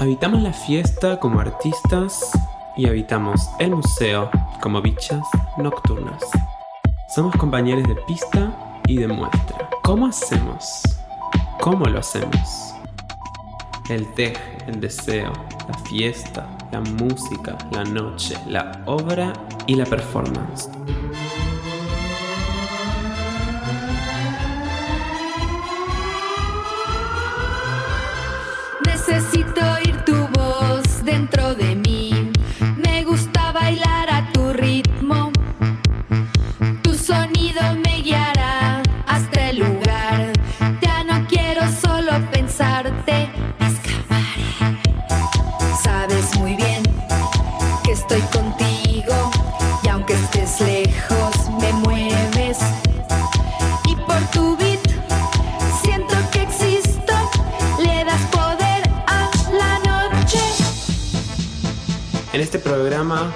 Habitamos la fiesta como artistas y habitamos el museo como bichas nocturnas. Somos compañeros de pista y de muestra. ¿Cómo hacemos? ¿Cómo lo hacemos? El tej, el deseo, la fiesta, la música, la noche, la obra y la performance.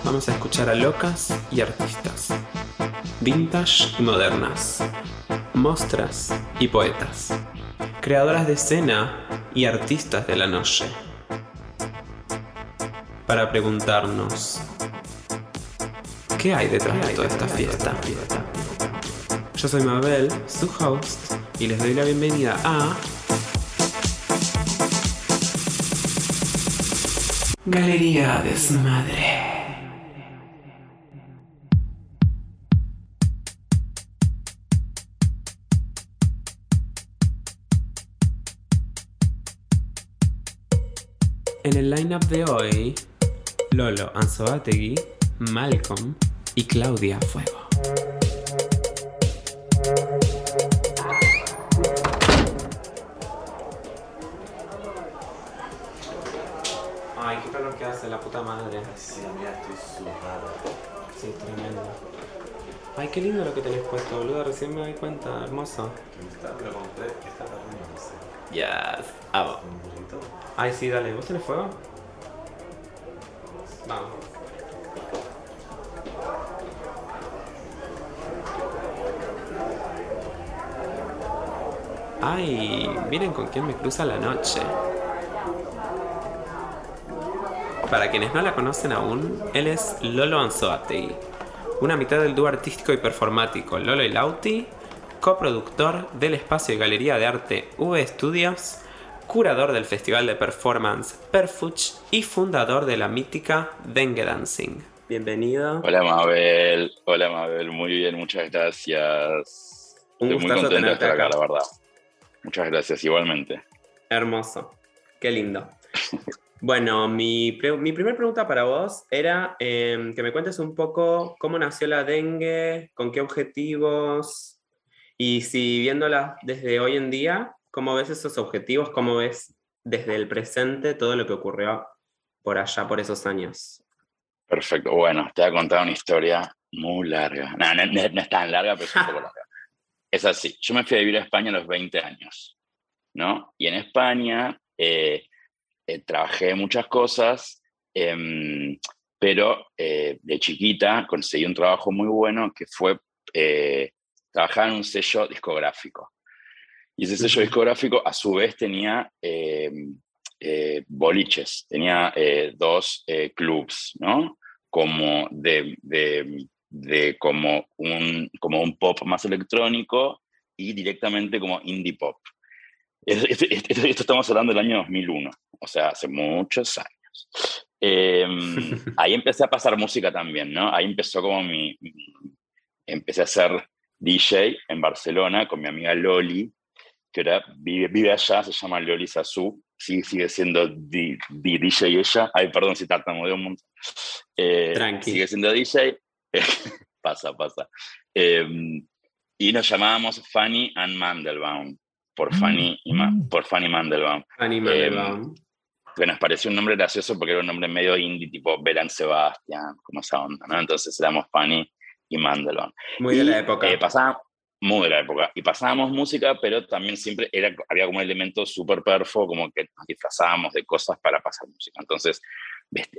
Vamos a escuchar a locas y artistas, vintage y modernas, mostras y poetas, creadoras de escena y artistas de la noche. Para preguntarnos, ¿qué hay detrás de toda esta fiesta? Yo soy Mabel, su host, y les doy la bienvenida a Galería Desmadre. Lineup de hoy, Lolo Anzoátegui, Malcolm y Claudia Fuego. Ay, qué calor que hace la puta madre. Sí, mira, estoy sudado. Sí, tremendo. Ay, qué lindo lo que tenés puesto, boludo. Recién me doy cuenta, hermoso. Me está, lo compré esta tarde, no sé. Yes. Amo. Ay, sí, dale. ¿Vos tenés fuego? Vamos. Ay, miren con quién me cruza la noche. Para quienes no la conocen aún, él es Lolo Anzoátegui, una mitad del dúo artístico y performático Lolo y Lauti, coproductor del espacio y galería de arte V Studios, curador del festival de performance Perfuch y fundador de la mítica Dengue Dancing. Bienvenido. Hola Mabel, hola Mabel, muy bien, muchas gracias. Un Estoy muy contento de estar acá, acá. la verdad. Muchas gracias, igualmente. Hermoso. Qué lindo. Bueno, mi, pre- mi primera pregunta para vos era eh, que me cuentes un poco cómo nació la dengue, con qué objetivos y si viéndola desde hoy en día, cómo ves esos objetivos, cómo ves desde el presente todo lo que ocurrió por allá, por esos años. Perfecto, bueno, te voy a contar una historia muy larga. No, no, no- no es tan larga, pero es un poco larga. Es así, yo me fui a vivir a España a los 20 años, ¿no? Y en España eh, eh, trabajé muchas cosas, em, pero eh, de chiquita conseguí un trabajo muy bueno que fue eh, trabajar en un sello discográfico. Y ese sello discográfico a su vez tenía em, eh, boliches, tenía eh, dos eh, clubs, ¿no? Como de, de, de como, un, como un pop más electrónico y directamente como indie pop. Es- es- es- Esto, esto estamos hablando del año 2001, o sea, hace muchos años. Em, ahí empecé a pasar música también, ¿no? Ahí empezó como mi... empecé a ser DJ en Barcelona con mi amiga Loli, que ahora vive, vive allá, se llama Loli Sazú, sí, sigue siendo di- di- DJ ella. Ay, perdón si tartamudeo un montón. Eh, Tranqui. Sigue siendo DJ. pasa, pasa. Eh, y nos llamábamos Fanny and Mandelbaum, por Fanny, y Ma- por Fanny Mandelbaum. Animal Em, Mandelbaum. Que nos pareció un nombre gracioso porque era un nombre medio indie, tipo Beran Sebastián, como esa onda, ¿no? Entonces éramos Fanny y Mandelbaum. Muy de la época. eh, pasaba- muy de la época. Y pasábamos música, pero también siempre era, había como un elemento súper perfo, como que nos disfrazábamos de cosas para pasar música. Entonces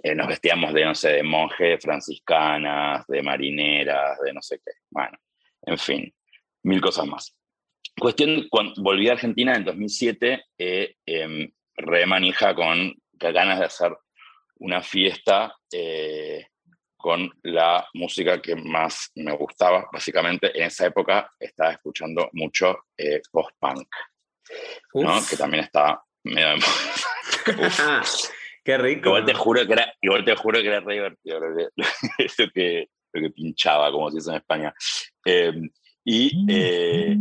eh, nos vestíamos de, no sé, de monjes franciscanas, de marineras, de no sé qué. Bueno, en fin, mil cosas más. Cuestión, cuando volví a Argentina en 2007, eh, em, re manija con ganas de hacer una fiesta eh, con la música que más me gustaba. Básicamente, en esa época estaba escuchando mucho eh, post-punk, ¿no? Que también estaba medio... Qué rico. Igual te juro que era, igual te juro que era re divertido lo que, lo que, lo que pinchaba, como se dice en España. Eh, y eh,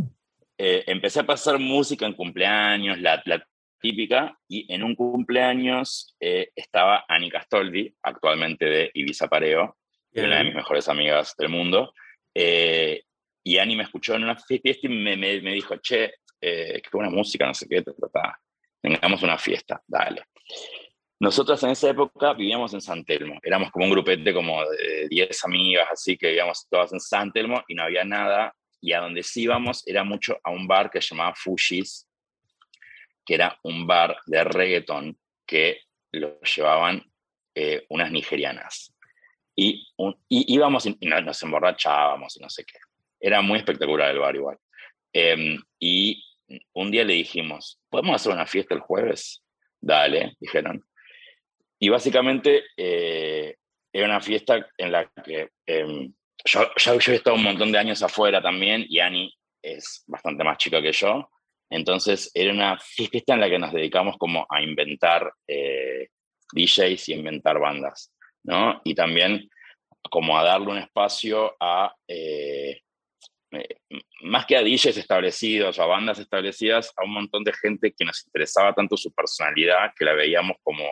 eh, empecé a pasar música en cumpleaños, la, la típica, y en un cumpleaños eh, estaba Ani Castoldi, actualmente de Ibiza Pareo, y una de mis mejores amigas del mundo. eh, y Ani me escuchó en una fiesta y me, me, me dijo, che, eh, qué buena música, no sé qué, ta, ta, ta. tengamos una fiesta, dale. Nosotros en esa época vivíamos en San Telmo, éramos como un grupete como de 10 amigas, así que vivíamos todas en San Telmo y no había nada, y a donde sí íbamos era mucho a un bar que se llamaba Fushis, que era un bar de reggaeton que lo llevaban eh, unas nigerianas. Y, un- y íbamos y no- nos emborrachábamos y no sé qué. Era muy espectacular el bar igual. Em, y un día le dijimos, ¿podemos hacer una fiesta el jueves? Dale, dijeron. Y básicamente eh, era una fiesta en la que em, yo, yo, yo he estado un montón de años afuera también y Ani es bastante más chica que yo. Entonces era una fiesta en la que nos dedicamos como a inventar eh, DJs y inventar bandas, ¿no? Y también como a darle un espacio a, eh, eh, más que a DJs establecidos o a bandas establecidas, a un montón de gente que nos interesaba tanto su personalidad que la veíamos como,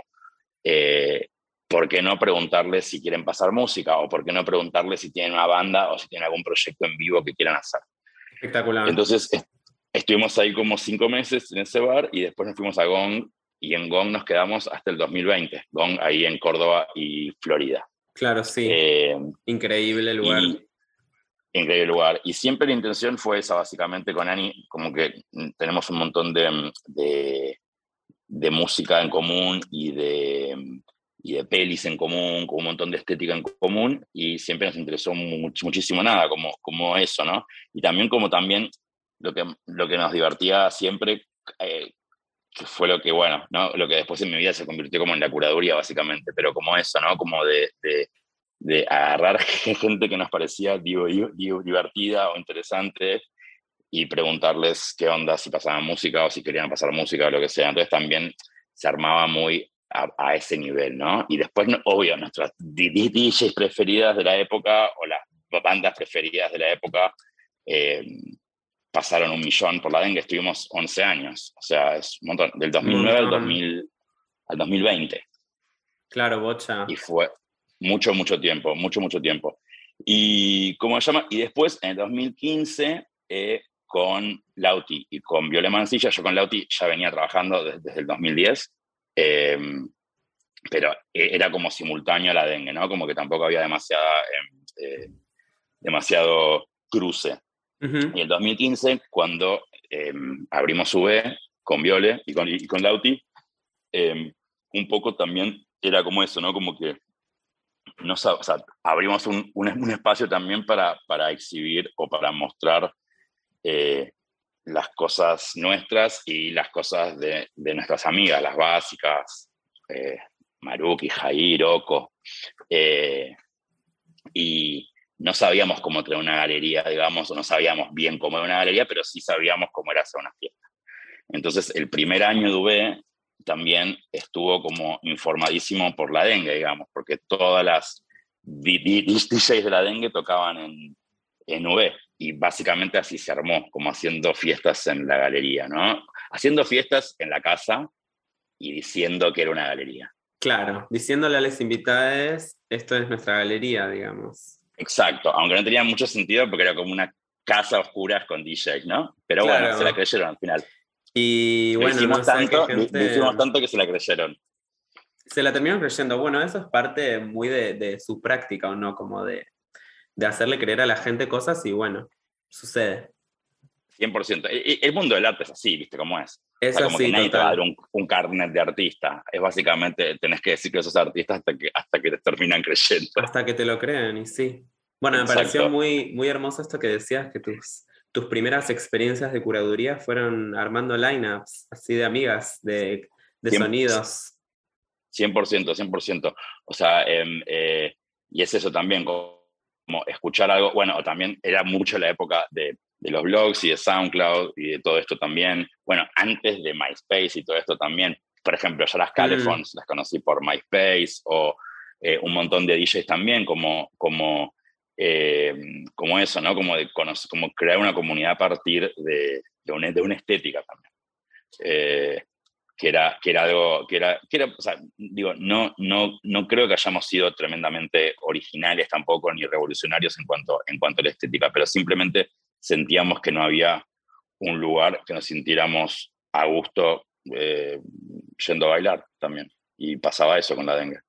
eh, ¿por qué no preguntarles si quieren pasar música? O ¿por qué no preguntarles si tienen una banda o si tienen algún proyecto en vivo que quieran hacer? Espectacular. Entonces estuvimos ahí como cinco meses en ese bar y después nos fuimos a Gong y en Gong nos quedamos hasta el 2020. Gong ahí en Córdoba y Florida. claro, sí. Eh, Increíble lugar. y- increíble lugar. Y siempre la intención fue esa, básicamente, con Ani, como que mm, tenemos un montón de, mm, de, de música en común y de, mm, y de pelis en común, con un montón de estética en común, y siempre nos interesó much- muchísimo nada, como, como eso, ¿no? Y también como también lo que, lo que nos divertía siempre, eh, que fue lo que, bueno, ¿no? Lo que después en mi vida se convirtió como en la curaduría, básicamente, pero como eso, ¿no? Como de, de de agarrar gente que nos parecía digo, digo, divertida o interesante y preguntarles qué onda, si pasaban música o si querían pasar música o lo que sea. Entonces también se armaba muy a, a ese nivel, ¿no? Y después, obvio, nuestras DJs preferidas de la época o las bandas preferidas de la época eh, pasaron un millón por la dengue. Estuvimos 11 años, o sea, es un montón, del 2009 al, montón. 2000, al 2020 Claro, bocha. y fue mucho, mucho tiempo, mucho, mucho tiempo. Y, ¿cómo se llama? Y después, en el 2015, eh, con Lauti y con Viole Mancilla, yo con Lauti ya venía trabajando desde, desde el 2010, eh, pero eh, era como simultáneo a la dengue, ¿no? Como que tampoco había demasiada, eh, eh, demasiado cruce. Y en 2015, cuando eh, abrimos UV con Viole y con, y con Lauti, eh, un poco también era como eso, ¿no? Como que no sab- o abrimos un, un, espacio también para, para exhibir o para mostrar eh, las cosas nuestras y las cosas de, de nuestras amigas, las básicas, eh, Maruki, Jair, Oko. eh, y no sabíamos cómo traer una galería, digamos, o no sabíamos bien cómo era una galería, pero sí sabíamos cómo era hacer una fiesta. Entonces, el primer año de UB también estuvo como informadísimo por la dengue, digamos, porque todas las DJs de la dengue tocaban en, en UB. Y básicamente así se armó, como haciendo fiestas en la galería, ¿no? Haciendo fiestas en la casa y diciendo que era una galería. Claro, diciéndole a los invitados, esto es nuestra galería, digamos. Exacto, aunque no tenía mucho sentido porque era como una casa oscura con DJs, ¿no? Pero bueno, se la creyeron al final. Y bueno, hicimos, no sé, qué tanto, gente hicimos tanto que se la creyeron. se la terminaron creyendo. Bueno, eso es parte muy de, de su práctica, ¿o no? Como de, de hacerle creer a la gente cosas y bueno, sucede. 100%. E- e- El mundo del arte es así, ¿viste cómo es? O Es sea, como así, que nadie te va a total. dar un, un carnet de artista. Es básicamente, tenés que decir que sos artista hasta que, hasta que te terminan creyendo. Hasta que te lo crean, y sí. Bueno, me Exacto. pareció muy, muy hermoso esto que decías, que tus, tus primeras experiencias de curaduría fueron armando lineups, así de amigas, de, de Siempre- sonidos. 100%, 100%. O sea, em, eh, y es eso también, como, escuchar algo, bueno, también era mucho la época de, de, los blogs y de SoundCloud y de todo esto también. Bueno, antes de MySpace y todo esto también. Por ejemplo, ya las mm. Calefons las conocí por MySpace o eh, un montón de DJs también, como, como, eh, como eso, ¿no? Como, de como crear una comunidad a partir de, de, una, de una estética también. Eh, que era, que era algo, que era, que era o sea, digo, no, no, no creo que hayamos sido tremendamente originales tampoco, ni revolucionarios en cuanto, en cuanto a la estética, pero simplemente sentíamos que no había un lugar que nos sintiéramos a gusto eh, yendo a bailar también. Y pasaba eso con la dengue.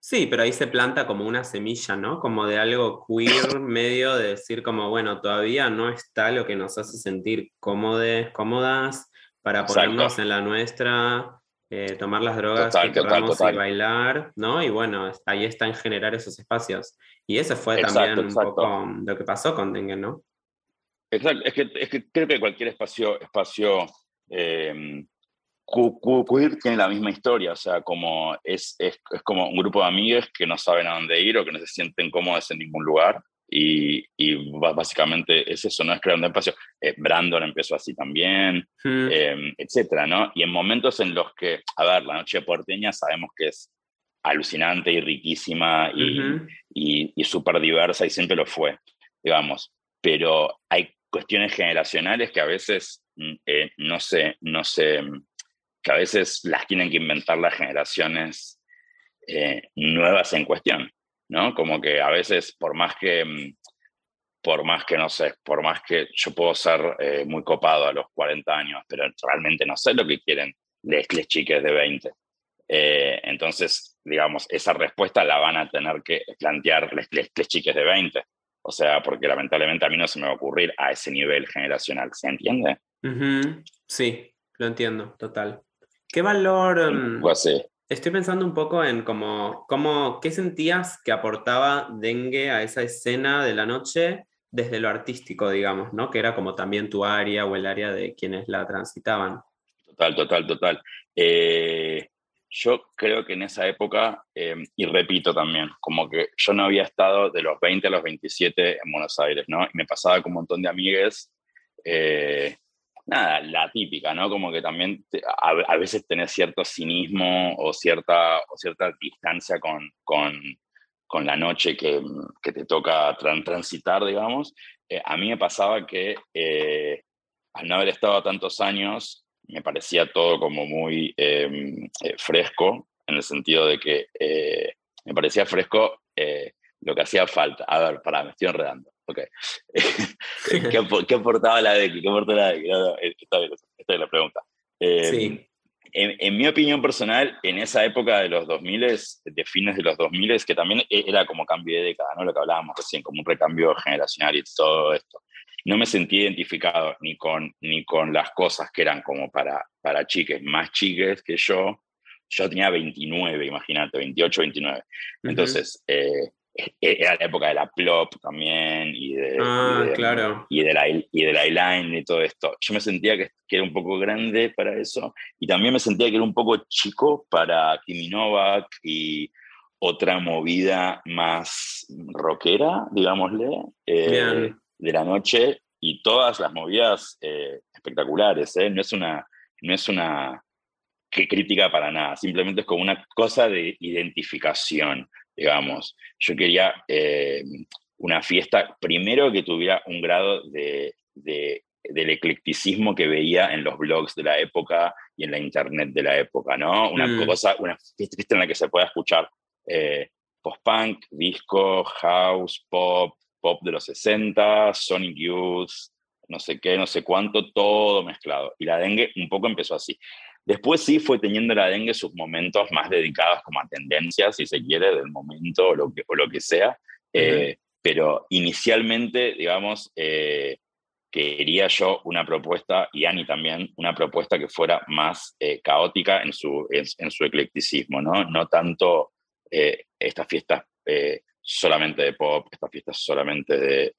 Sí, pero ahí se planta como una semilla, ¿no? Como de algo queer, medio de decir como, bueno, todavía no está lo que nos hace sentir cómodes, cómodas, para ponernos en la nuestra, eh, tomar las drogas que queramos y bailar, ¿no? Y bueno, ahí está en generar esos espacios. Y eso fue también un poco lo que pasó con Dengue, ¿no? Exacto, es que, es que creo que cualquier espacio, espacio eh, queer tiene la misma historia, o sea, como es, es, es, como un grupo de amigos que no saben a dónde ir o que no se sienten cómodos en ningún lugar y, y, básicamente es eso, no es crear un espacio. Eh, Brandon empezó así también, hmm. eh, etcétera, ¿no? Y en momentos en los que, a ver, la noche porteña sabemos que es alucinante y riquísima y, y, y súper diversa y siempre lo fue, digamos, pero hay cuestiones generacionales que a veces mm, eh, no sé, no sé, que a veces las tienen que inventar las generaciones eh, nuevas en cuestión. ¿no? Como que a veces, por más que, mm, por más que, no sé, por más que yo puedo ser eh, muy copado a los 40 años, pero realmente no sé lo que quieren les, les chiques de 20. Eh, entonces, digamos, esa respuesta la van a tener que plantear les, les, chiques de 20. O sea, porque lamentablemente a mí no se me va a ocurrir a ese nivel generacional, ¿se entiende? Sí, lo entiendo, total. ¿Qué valor... Pues, sí. Estoy pensando un poco en cómo, cómo, qué sentías que aportaba Dengue a esa escena de la noche desde lo artístico, digamos, ¿no? Que era como también tu área o el área de quienes la transitaban. Total, total, total. Eh, yo creo que en esa época, eh, y repito también, como que yo no había estado de los 20 a los 27 en Buenos Aires, ¿no? Y me pasaba con un montón de amigues eh, nada, la típica, ¿no? Como que también a, veces tenés cierto cinismo o cierta, o cierta distancia con, con, con la noche que, que te toca transitar, digamos. Eh, a mí me pasaba que eh, al no haber estado tantos años, me parecía todo como muy em, eh, fresco, en el sentido de que me parecía fresco lo que hacía falta. A ver, para, me estoy enredando. Ok. ¿Qué, aportaba la DEC? ¿Qué aportaba la DEC? esta, es la pregunta. Eh, sí. En, mi opinión personal, en esa época de los 2000, de fines de los 2000, que también e, era como cambio de década, ¿no? lo que hablábamos recién, como un recambio generacional y todo esto, no me sentí identificado ni con, ni con las cosas que eran como para, para chiques más chiques que yo. Yo tenía 29, imagínate, 28, 29. Entonces, eh, e-, era la época de la plop también y de, ah, claro. y de la y del y todo esto. Yo me sentía que, que, era un poco grande para eso y también me sentía que era un poco chico para Kimi Novak y otra movida más rockera, digámosle, eh, de la noche y todas las movidas eh, espectaculares. ¿eh? No es una no es una que crítica para nada, simplemente es como una cosa de identificación digamos. Yo quería eh, una fiesta, primero que tuviera un grado de, del eclecticismo que veía en los blogs de la época y en la internet de la época, ¿no? Una mm. cosa, una fiesta en la que se pueda escuchar post-punk, disco, house, pop, pop de los 60, Sonic Youth, no sé qué, no sé cuánto, todo mezclado. Y la dengue un poco empezó así. Después sí fue teniendo la dengue sus momentos más dedicados como a tendencias, si se quiere, del momento o lo que, o lo que sea. Eh, pero inicialmente, digamos, eh, quería yo una propuesta, y Ani también, una propuesta que fuera más eh, caótica en su, en, su eclecticismo, ¿no? No tanto estas fiestas solamente de pop, estas fiestas solamente de,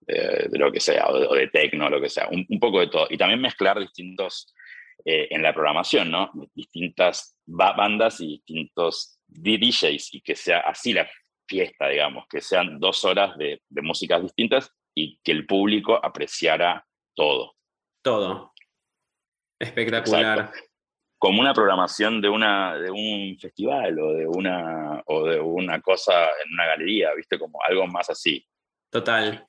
de, lo que sea, o de, o de techno, lo que sea, un, un, poco de todo. Y también mezclar distintos eh, en la programación, ¿no? Distintas, ba- bandas y distintos DJs y que sea así la fiesta, digamos, que sean dos horas de, de músicas distintas y que el público apreciara todo. Todo. Espectacular. Como una programación de, una, de un festival o de, una, o de una cosa en una galería, ¿viste? Como algo más así. Total.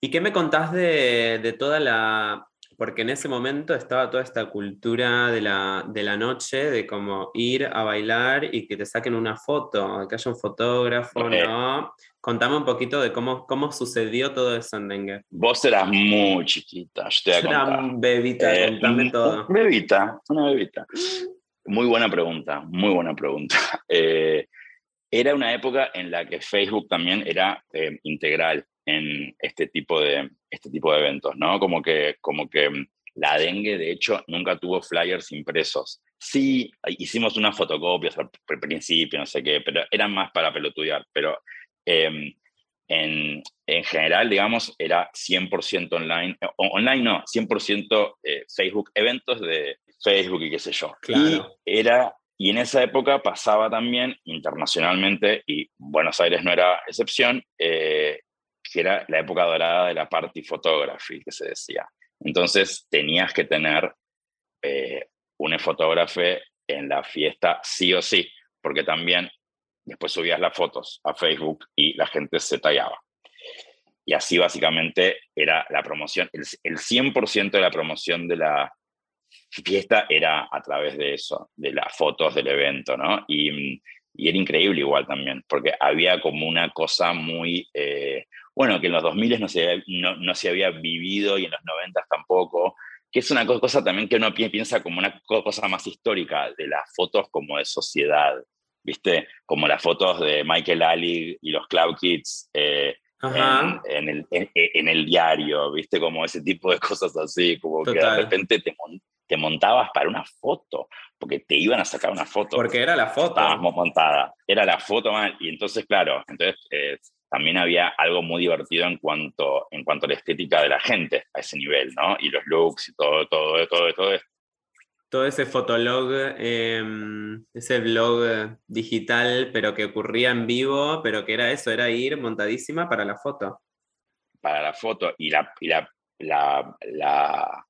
¿Y qué me contás de, de toda la... Porque en ese momento estaba toda esta cultura de la, de la noche, de como ir a bailar y que te saquen una foto, que haya un fotógrafo. ¿no? Contame un poquito de cómo, cómo sucedió todo eso en Dengue. Vos eras muy chiquita, yo te voy a Yo era contar. un bebita, Eh, contame todo. Una bebita, una bebita. Muy buena pregunta, muy buena pregunta. Eh, era una época en la que Facebook también era eh, integral en este tipo, de, este tipo de eventos, ¿no? Como que, como que mm, la dengue, de hecho, nunca tuvo flyers impresos. Sí, hicimos unas fotocopias al pr- principio, no sé qué, pero eran más para pelotudear. Pero em, en, en general, digamos, era 100% online. eh, online no, 100% eh, Facebook, eventos de Facebook y qué sé yo. Claro. Y, era, y en esa época pasaba también internacionalmente, y Buenos Aires no era excepción, eh, que era la época dorada de la party photography, que se decía. Entonces tenías que tener eh, un fotógrafo en la fiesta sí o sí, porque también después subías las fotos a Facebook y la gente se tallaba. Y así básicamente era la promoción, el, el 100% de la promoción de la fiesta era a través de eso, de las fotos del evento, ¿no? Y, y era increíble igual también, porque había como una cosa muy, eh, bueno, que en los 2000 no se, no, no se había vivido y en los 90 tampoco, que es una co- cosa también que uno pi- piensa como una co- cosa más histórica de las fotos como de sociedad, ¿viste? Como las fotos de Michael Ali y los Cloud Kids eh, en, en el, en, en el diario, ¿viste? Como ese tipo de cosas así, como que de Total. repente te, mon- te montabas para una foto, porque te iban a sacar una foto. Porque era la foto. Estábamos montada. Era la foto mal. Y entonces, claro, entonces eh, también había algo muy divertido en cuanto, en cuanto a la estética de la gente a ese nivel, ¿no? Y los looks y todo, todo, todo, todo. eso. todo ese fotolog, em, ese blog digital, pero que ocurría en vivo, pero que era eso, era ir montadísima para la foto. para la foto y la, y la, la, la,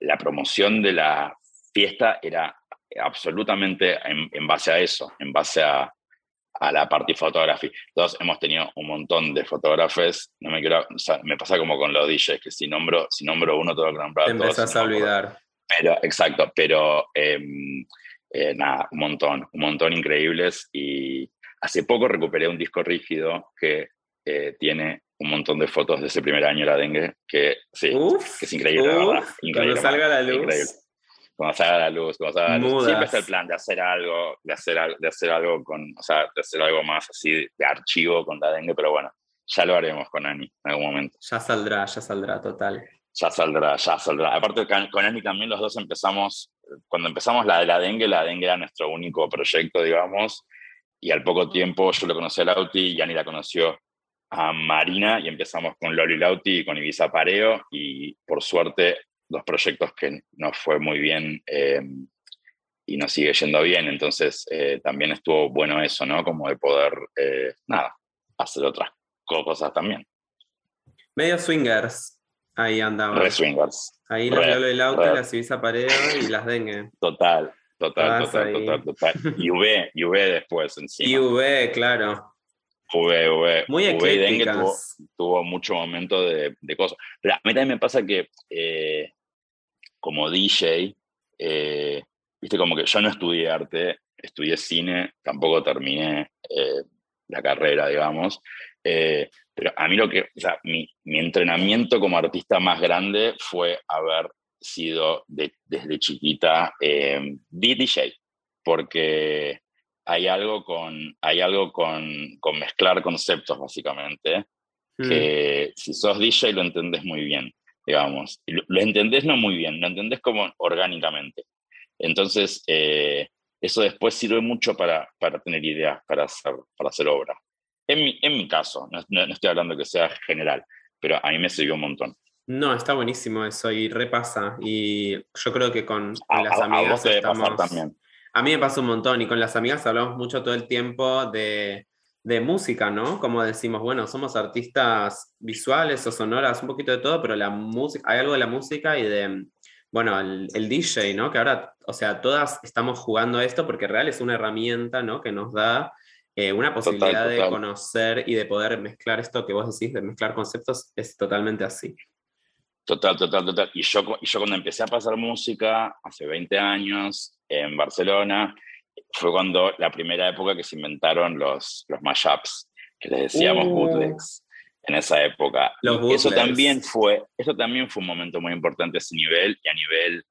la promoción de la fiesta era absolutamente en, en base a eso, en base a, a la party photography. Entonces hemos tenido un montón de fotógrafos, no me quiero, o sea, me pasa como con los DJs, que si nombro, si nombro uno tengo que nombrar Te empezás a olvidar. Pero, exacto, pero em, eh, nada, un montón, un montón increíbles. Y hace poco recuperé un disco rígido que eh, tiene un montón de fotos de ese primer año de la dengue, que sí, Uf, que es increíble, la uf, verdad. Increíble, cuando salga la increíble. Luz. Cuando salga la luz, cuando salga la luz. Siempre está el plan de hacer algo, de hacer, de hacer algo con, o sea, de hacer algo más así de archivo con la dengue, pero bueno, ya lo haremos con Ani en algún momento. Ya saldrá, ya saldrá, total. Ya saldrá, ya saldrá. Aparte, con con Ani también los dos empezamos, cuando empezamos la de la dengue, la dengue era nuestro único proyecto, digamos, y al poco tiempo yo lo conocí a Lauti y Ani la conoció a Marina y empezamos con Loli Lauti y con Ibiza Pareo y por suerte dos proyectos que nos fue muy bien eh, y nos sigue yendo bien, entonces eh, también estuvo bueno eso, ¿no? Como de poder, eh, nada, hacer otras co- cosas también. Medio swingers, ahí andaban. Re swingers. Ahí Lolo del auto, re. las Ibiza Paredo y las Dengue. Total, total, total, total, total. Y V, y V después encima. Y V, claro. V, V. Muy V y Dengue tuvo, mucho momento de, de cosas. Pero a mí también me pasa que como DJ, eh, viste, como que yo no estudié arte, estudié cine, tampoco terminé eh, la carrera, digamos. Eh, pero a mí lo que, o sea, mi, mi entrenamiento como artista más grande fue haber sido de- desde chiquita eh, DJ, porque hay algo con, hay algo con, con mezclar conceptos, básicamente, Mm. que si sos DJ lo entendés muy bien, digamos. Y Lo, lo entendés no muy bien, lo entendés como orgánicamente. Entonces, eh, eso después sirve mucho para, para tener ideas, para hacer, para hacer obra. En mi, en mi caso, no, no- no estoy hablando que sea general, pero a mí me sirvió un montón. No, está buenísimo eso y repasa. Y yo creo que con, con A, las a- a amigas estamos. también. A mí me pasa un montón y con las amigas hablamos mucho todo el tiempo de, de música, ¿no? Como decimos, bueno, somos artistas visuales o sonoras, un poquito de todo, pero la música, hay algo de la música y de, bueno, el, el, DJ, ¿no? Que ahora, o sea, todas estamos jugando a esto porque real es una herramienta, ¿no? Que nos da eh, una posibilidad Total, total. de conocer y de poder mezclar esto que vos decís, de mezclar conceptos, es totalmente así. Total, total, total. Y yo, y yo cuando empecé a pasar música, hace 20 años, en Barcelona, fue cuando la primera época que se inventaron los, los mashups, que les decíamos Uh. bootlegs en esa época. Los eso también fue, eso también fue un momento muy importante a ese nivel y a nivel,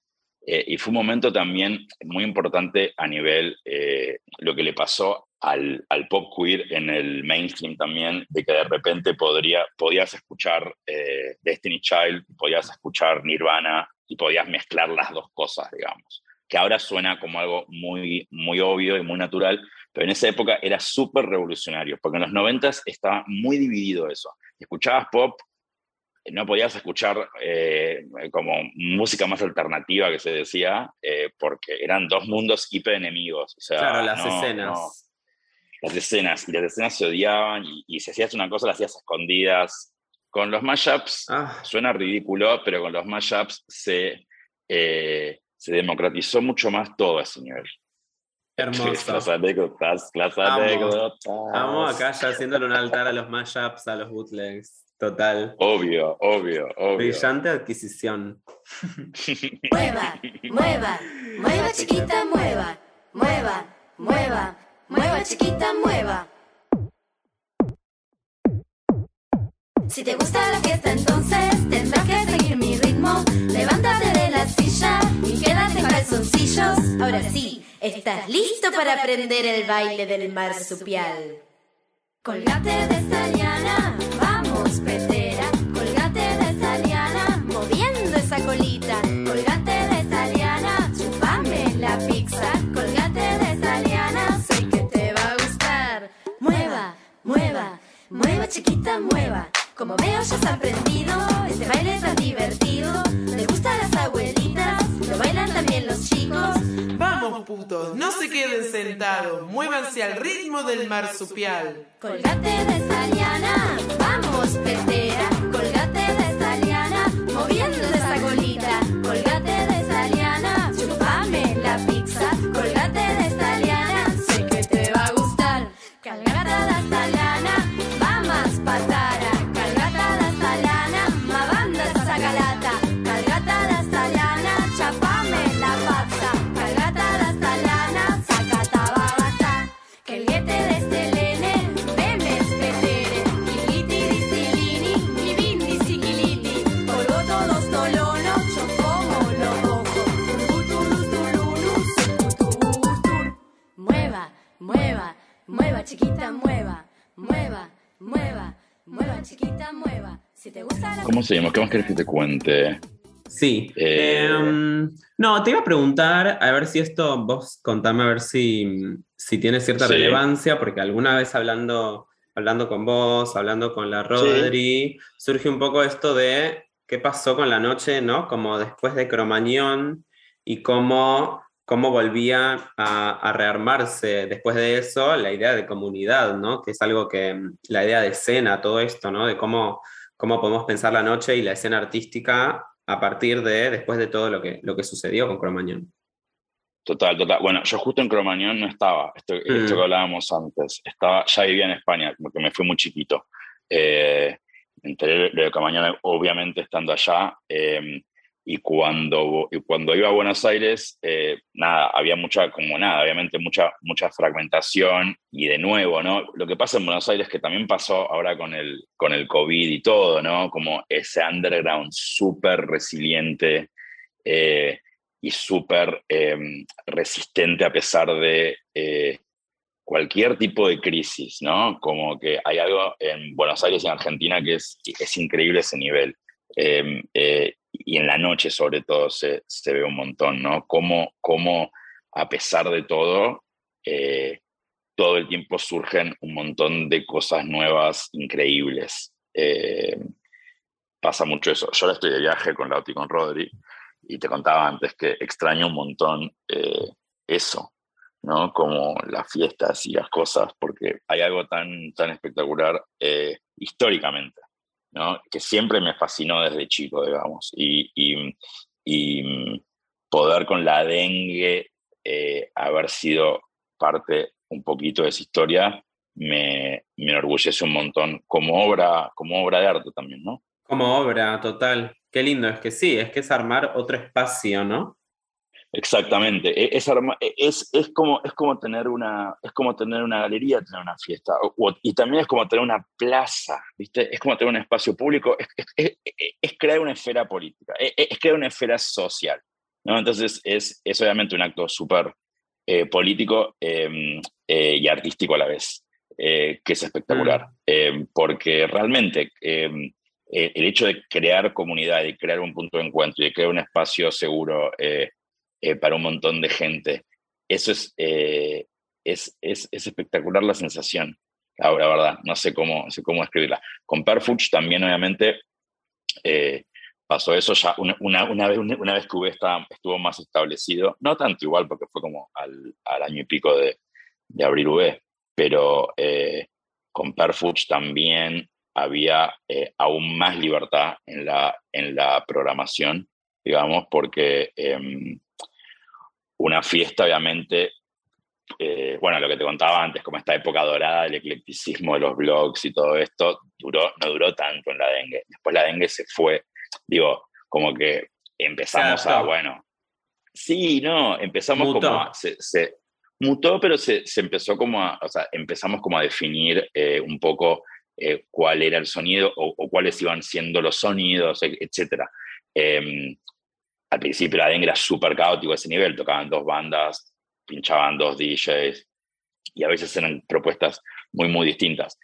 eh, y fue un momento también muy importante a nivel eh, lo que le pasó al, al pop queer en el mainstream también, de que de repente podría, podías escuchar eh, Destiny Child, podías escuchar Nirvana y podías mezclar las dos cosas, digamos. Que ahora suena como algo muy, muy obvio y muy natural, pero en esa época era súper revolucionario, porque en los noventas estaba muy dividido eso. Escuchabas pop, no podías escuchar eh, como música más alternativa que se decía, eh, porque eran dos mundos hiper enemigos. O sea, claro, las no, escenas. no. las escenas, y las escenas se odiaban, y, y si hacías una cosa, la hacías escondidas. Con los mashups, Ah, suena ridículo, pero con los mashups se, eh, se democratizó mucho más todo a ese nivel. Las hermoso. anécdotas, las anécdotas. Vamos acá ya haciéndole un altar a los mashups, a los bootlegs. Total. Obvio, obvio, obvio. Brillante adquisición. Mueva, mueva, mueva chiquita, mueva, mueva, mueva, mueva chiquita, mueva. Si te gusta la fiesta entonces tendrás que seguir mi ritmo. Levántate de la silla y quédate en calzoncillos. Ahora sí, estás listo para aprender el baile del marsupial. Colgate de esta liana, vamos petera. Colgate de esta liana, moviendo esa colita. Colgate de esta liana, chupame la pizza. Colgate de esta liana, sé que te va a gustar. Mueva, mueva, mueva chiquita, mueva. Como veo ya has aprendido, este baile tan divertido. ¿Te gustan las abuelitas? ¿Lo bailan también los chicos? Vamos, putos, no se queden sentados, muévanse al ritmo del marsupial. Colgate de esta liana, vamos petera. Colgate de esta liana, moviendo esa colita. ¿Cómo se llama? ¿Qué más querés que te cuente? Sí. Eh, Em, no, te iba a preguntar, a ver si esto, vos contame a ver si, si tiene cierta Sí. relevancia, porque alguna vez hablando, hablando con vos, hablando con la Rodri, surge un poco esto de qué pasó con la noche, ¿no? Como después de Cromañón y cómo, cómo volvía a, a rearmarse después de eso la idea de comunidad, ¿no? Que es algo que, la idea de escena, todo esto, ¿no? De cómo, cómo podemos pensar la noche y la escena artística a partir de, después de todo lo que, lo que sucedió con Cromañón. Total, total. Bueno, yo justo en Cromañón no estaba, esto, esto Mm. que hablábamos antes. Estaba, ya vivía en España, porque me fui muy chiquito. Eh, enteré de Cromañón, obviamente, estando allá. eh, y, cuando, y cuando iba a Buenos Aires, eh, nada, había mucha, como nada, obviamente mucha, mucha fragmentación. Y de nuevo, ¿no? Lo que pasa en Buenos Aires, que también pasó ahora con el, con el COVID y todo, ¿no? Como ese underground súper resiliente. eh, y súper eh, resistente a pesar de eh, cualquier tipo de crisis, ¿no? Como que hay algo en Buenos Aires y en Argentina que es, es increíble ese nivel. Eh, y en la noche sobre todo se, se ve un montón, ¿no? Cómo, cómo a pesar de todo, eh, todo el tiempo surgen un montón de cosas nuevas, increíbles. Eh, pasa mucho eso. Yo ahora estoy de viaje con Lauti y con Rodri, y te contaba antes que extraño un montón eh, eso, ¿no? Como las fiestas y las cosas, porque hay algo tan, tan espectacular históricamente, Que siempre me fascinó desde chico, digamos, y, y poder con la dengue eh, haber sido parte un poquito de esa historia me, me enorgullece un montón como obra, como obra de arte también, ¿no? Como obra, total. Qué lindo, es que sí, es que es armar otro espacio, ¿no? Exactamente, e, es, e, es, es, como, es, como tener una, es como tener una galería, tener una fiesta, y también es como tener una plaza, ¿viste? Es como tener un espacio público, es, es crear una esfera política, es, crear una esfera social, ¿no? Entonces es, es obviamente un acto súper eh, político em, eh, y artístico a la vez, eh, que es espectacular, mm. em, porque realmente em, el hecho de crear comunidad, de crear un punto de encuentro de crear un espacio seguro eh, para un montón de gente. Eso es, eh, es, es, es, espectacular la sensación, la, verdad, no sé cómo, sé cómo escribirla. Con Perfuch también, obviamente, eh, pasó eso ya una, una, vez, una vez que estuvo más establecido, no tanto igual, porque fue como al, al año y pico de, de abrir V, pero con Perfuch también había aún más libertad en la, en la programación, digamos, porque em, una fiesta, obviamente, eh, bueno, lo que te contaba antes, como esta época dorada del eclecticismo de los blogs y todo esto, duró, no duró tanto en la dengue. Después la dengue se fue, digo, como que empezamos a, bueno, sí, no, empezamos como a, se, mutó, pero se, se, empezó como a, o sea, empezamos como a definir eh, un poco eh, cuál era el sonido o, o, cuáles iban siendo los sonidos, etc. Al principio la dengue era súper caótico a ese nivel, tocaban dos bandas, pinchaban dos DJs y a veces eran propuestas muy, muy distintas.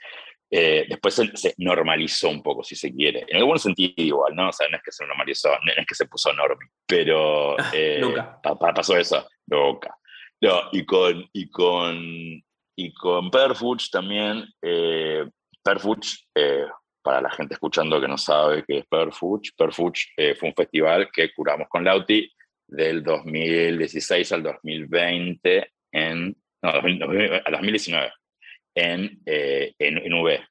Eh, después se, normalizó un poco, si se quiere. En algún sentido igual, ¿no? O sea, no es que se normalizó, no es que se puso normal, pero ah, eh, nunca. pasó eso, nunca. No, y con, y con, y con Perfuch también, eh, Perfuch eh, para la gente escuchando que no sabe qué es Perfuch, Perfuch eh, fue un festival que curamos con Lauti del 2016 al 2020 en, no, al 2019 en, eh, en, en, V,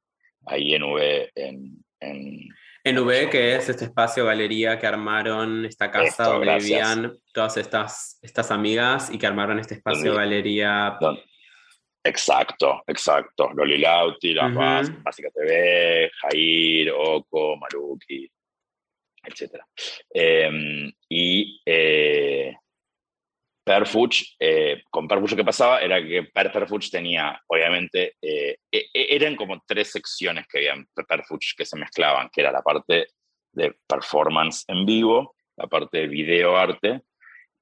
ahí en V, en... en en V, que es este espacio galería que armaron, esta casa donde vivían todas estas, estas amigas y que armaron este espacio galería. Exacto, exacto. Loli Lauti, La Básica TV, Jair, Oko, Maruki, etc. Em, y eh, Perfuch, eh, con Perfuch lo que pasaba era que Per Perfuch tenía, obviamente, eh, e, e, eran como tres secciones que habían Perfuch que se mezclaban, que era la parte de performance en vivo, la parte de video arte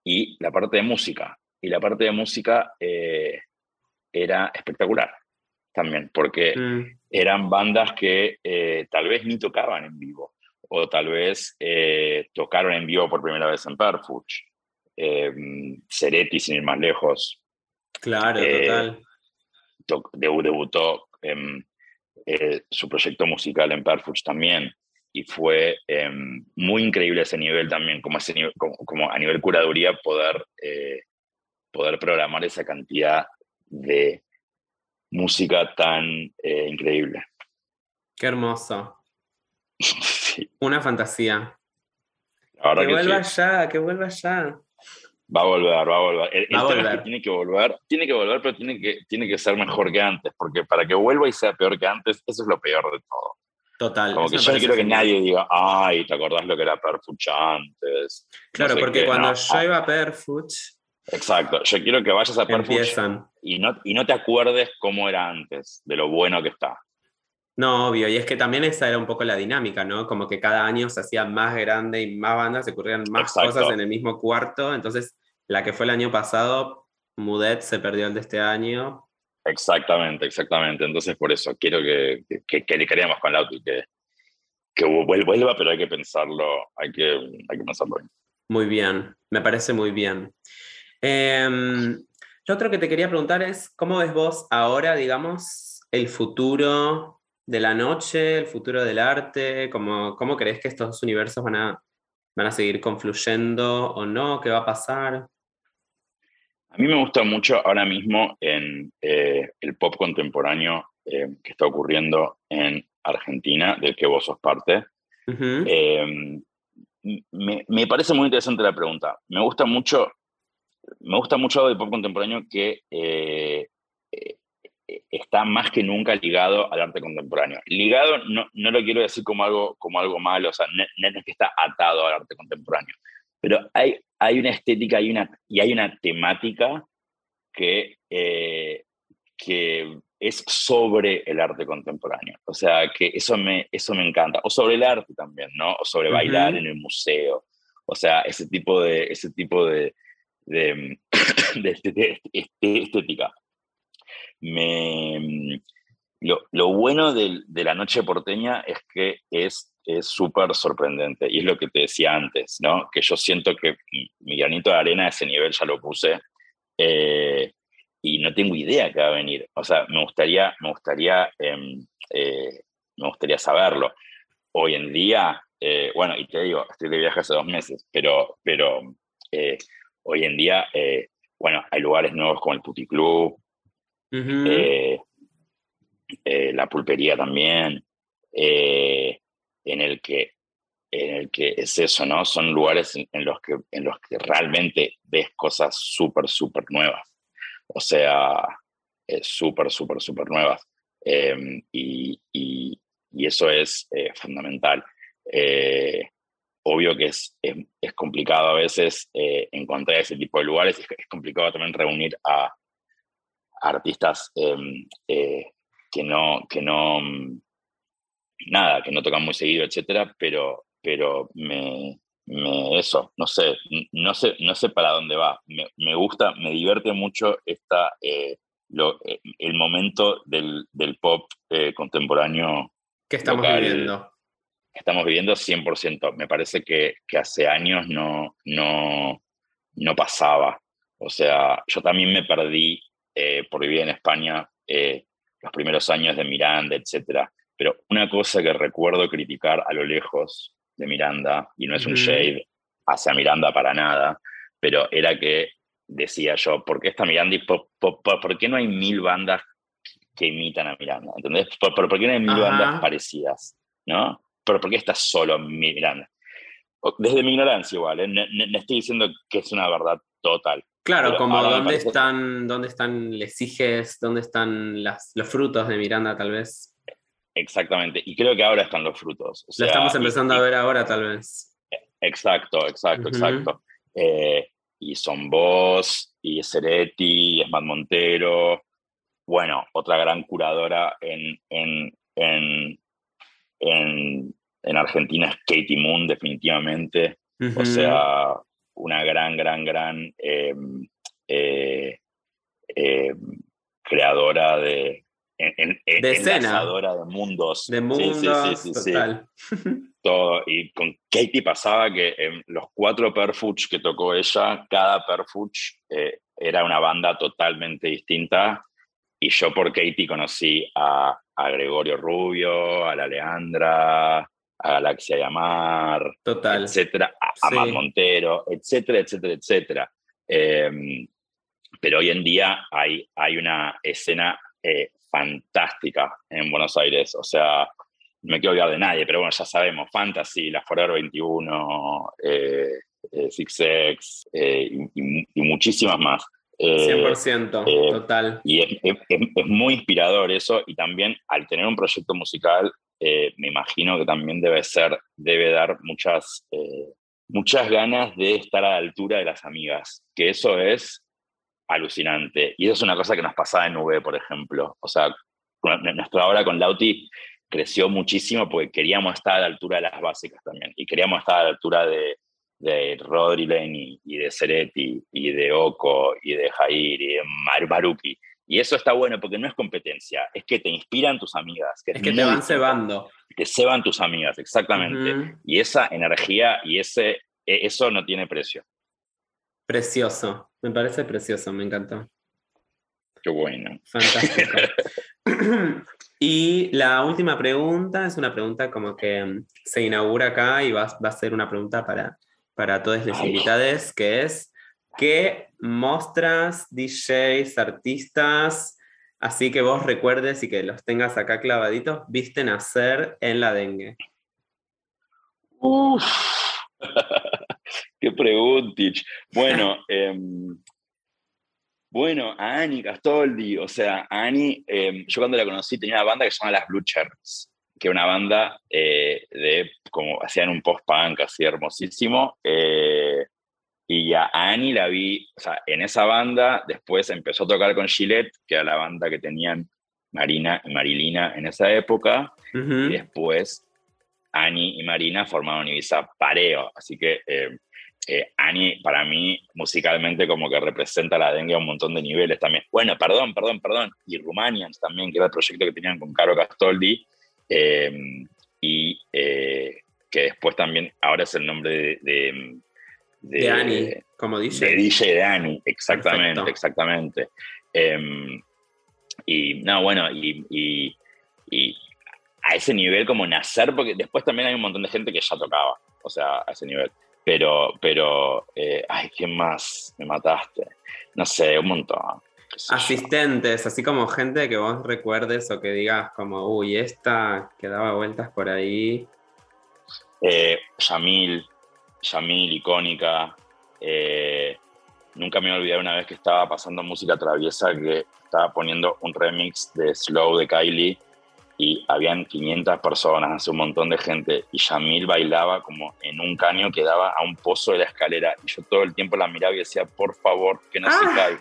y la parte de música. Y la parte de música era espectacular también, porque mm. eran bandas que eh, tal vez ni tocaban en vivo, o tal vez eh, tocaron en vivo por primera vez en Perfuch. Eh, Ceretti, sin ir más lejos. Claro, total. debutó su proyecto musical en Perfuch también. Y fue em, muy increíble ese nivel también, como, ese como, a nivel curaduría, poder, poder programar esa cantidad de música tan eh, increíble. Qué hermoso. Una fantasía. que, vuelva ya, que vuelva ya. Va a volver, va a volver. El, tema Es que tiene que volver, tiene que volver, pero tiene que, tiene que ser mejor que antes, porque para que vuelva y sea peor que antes, eso es lo peor de todo. Total. Como que yo no quiero que nadie diga, ay, ¿te acordás lo que era Perfuch antes? Claro, porque cuando yo iba a Perfuch, Exacto, yo quiero que vayas a Perfuch y no, y no te acuerdes cómo era antes, de lo bueno que está. No, obvio, y es que también esa era un poco la dinámica, ¿no? Como que cada año se hacía más grande y más bandas, se ocurrían más cosas en el mismo cuarto, entonces la que fue el año pasado, Mudet se perdió el de este año. Exactamente, exactamente, entonces por eso quiero que, que, que le queríamos con Lauti, que, que vuelva, pero hay que pensarlo, hay que, hay que pensarlo bien. Muy bien, me parece muy bien. Eh, lo otro que te quería preguntar es, ¿cómo ves vos ahora, digamos, el futuro de la noche, el futuro del arte? ¿Cómo, cómo crees que estos dos universos van a, van a seguir confluyendo o no? ¿Qué va a pasar? mí me gusta mucho ahora mismo en eh, el pop contemporáneo eh, que está ocurriendo en Argentina, del que vos sos parte. Eh, me, me parece muy interesante la pregunta. Me gusta mucho, me gusta mucho del pop contemporáneo que eh, eh, está más que nunca ligado al arte contemporáneo. Ligado no, no lo quiero decir como algo, como algo malo, o sea, no, no es que está atado al arte contemporáneo, pero hay, hay una estética hay una, y hay una temática que, eh, que es sobre el arte contemporáneo. O sea, que eso me, eso me encanta. O sobre el arte también, ¿no? O sobre bailar en el museo. O sea, ese tipo de, ese tipo de, de, de este- de este- estética. Me, lo, lo bueno de, la noche porteña es que es es súper sorprendente. Y es lo que te decía antes, ¿no? Que yo siento que mi- granito de arena a ese nivel ya lo puse. eh, y no tengo idea que va a venir. O sea, me gustaría, me gustaría, em, eh, me gustaría saberlo. Hoy en día, eh, bueno, y te digo, estoy de viaje hace dos meses, pero, pero eh, hoy en día, eh, bueno, hay lugares nuevos como el Puticlub, Ujú. eh, eh, la pulpería también, en el que en el que es eso, ¿no? Son lugares en, en los que en los que realmente ves cosas súper, súper nuevas. O sea, súper, súper, súper nuevas. Eh, y, y- y eso es fundamental. Eh, obvio que es, es, es complicado a veces eh, encontrar ese tipo de lugares, es, es complicado también reunir a, a artistas eh, eh, que no, que no, mm, nada, que no tocan muy seguido, etcétera, pero, pero me, me- eso, no sé, no sé, no sé para dónde va. Me, me gusta, me divierte mucho esta, eh, lo- eh, el momento del, del pop eh, contemporáneo ¿Qué estamos local. viviendo? Estamos viviendo 100%. Me parece que, que hace años no, no, no pasaba. O sea, yo también me perdí eh, por vivir en España eh, los primeros años de Miranda, etcétera. Pero una cosa que recuerdo criticar a lo lejos de Miranda, y no es un Ujú. shade hacia Miranda para nada, pero era que decía yo, ¿por qué está Miranda y por, por- por- por qué no hay mil bandas que imitan a Miranda? ¿Entendés? ¿Por, por- por qué no hay mil Ajá. bandas parecidas? ¿No? ¿Pero por qué está solo Miranda? O- Desde mi ignorancia igual, ¿eh? no, no- no estoy diciendo que es una verdad total. Claro, como me dónde parece- están, dónde están dónde están las, los frutos de Miranda, tal vez. Exactamente. Y creo que ahora están los frutos. O Lo estamos empezando y- a ver ahora, tal vez. Exacto, exacto, exacto. Eh, y son vos, y Ceretti, y Esmat Montero. Bueno, otra gran curadora en, en, en, en, en Argentina es Katie Moon, definitivamente. O sea, una gran, gran, gran eh, eh, eh, creadora de. En, De escena. enlazadora de mundos. de mundos, sí, sí, sí, sí total. todo. Y con Katie pasaba que en los cuatro Perfuch que tocó ella, cada Perfuch eh, era una banda totalmente distinta. Y yo por Katie conocí a, a Gregorio Rubio, a la Leandra, a Galaxia Yamar, Total. etcétera, a, a Sí. Matt Montero, etcétera, etcétera, etcétera. Eh, pero hoy en día hay, hay una escena eh, fantástica en Buenos Aires. O sea, no me quiero olvidar de nadie, pero bueno, ya sabemos, Fantasy, La Forever 21, eh, eh, Six X eh, y, y- y muchísimas más. Eh, 100%, eh, total. y es, es- muy inspirador eso, y también al tener un proyecto musical, eh, me imagino que también debe ser, debe dar muchas, eh, muchas ganas de estar a la altura de las amigas, que eso es alucinante. Y eso es una cosa que nos pasaba en V, por ejemplo. O sea, nuestra obra con Lauti creció muchísimo porque queríamos estar a la altura de las básicas también, y queríamos estar a la altura de, de Rodri Lane y, de Ceretti, y de Oko, y de Jair, y de Mar Maruki. Y eso está bueno porque no es competencia, es que te inspiran tus amigas. Que Es que te van cebando. Te ceban tus amigas, exactamente. Y esa energía y ese, e- eso no tiene precio. Precioso. Me parece precioso, me encantó. Qué bueno. Fantástico. y la última pregunta es una pregunta como que mm, se inaugura acá y va, va a ser una pregunta para, para todos los invitados, que es, ¿Qué mostras, DJs, artistas, así que vos recuerdes y que los tengas acá clavaditos, viste nacer en la dengue? Uf. Qué preguntich. Bueno, em, bueno, a Ani Castoldi, o sea, a Ani, em, yo cuando la conocí tenía una banda que se llama Las Blue Cherries, que una banda eh, de, como hacían un post-punk así hermosísimo, eh, y a Ani la vi, o sea, en esa banda, después empezó a tocar con Gillette, que era la banda que tenían Marina y Marilina en esa época, Ujú. y después Ani y Marina formaron Ibiza Pareo, así que eh, eh, Ani para mí musicalmente como que representa la dengue a un montón de niveles también. Bueno, perdón, perdón, perdón, y Rumanians también, que era el proyecto que tenían con Caro Castoldi, eh, y eh, que después también, ahora es el nombre de... de, De Ani, como dice. de DJ de Ani, exactamente, Perfecto. exactamente. Em, y no, bueno, y, y- y a ese nivel como nacer, porque después también hay un montón de gente que ya tocaba, o sea, a ese nivel. Pero, pero, eh, ay, ¿quién más? Me mataste. No sé, un montón. Asistentes, así como gente que vos recuerdes o que digas como, uy, esta que daba vueltas por ahí. Eh, Yamil, Yamil, icónica. Eh, nunca me voy a olvidar una vez que estaba pasando música traviesa que estaba poniendo un remix de Slow de Kylie y habían 500 personas, hace un montón de gente, y Yamil bailaba como en un caño que daba a un pozo de la escalera, y yo todo el tiempo la miraba y decía, por favor, que no se Ah. caiga.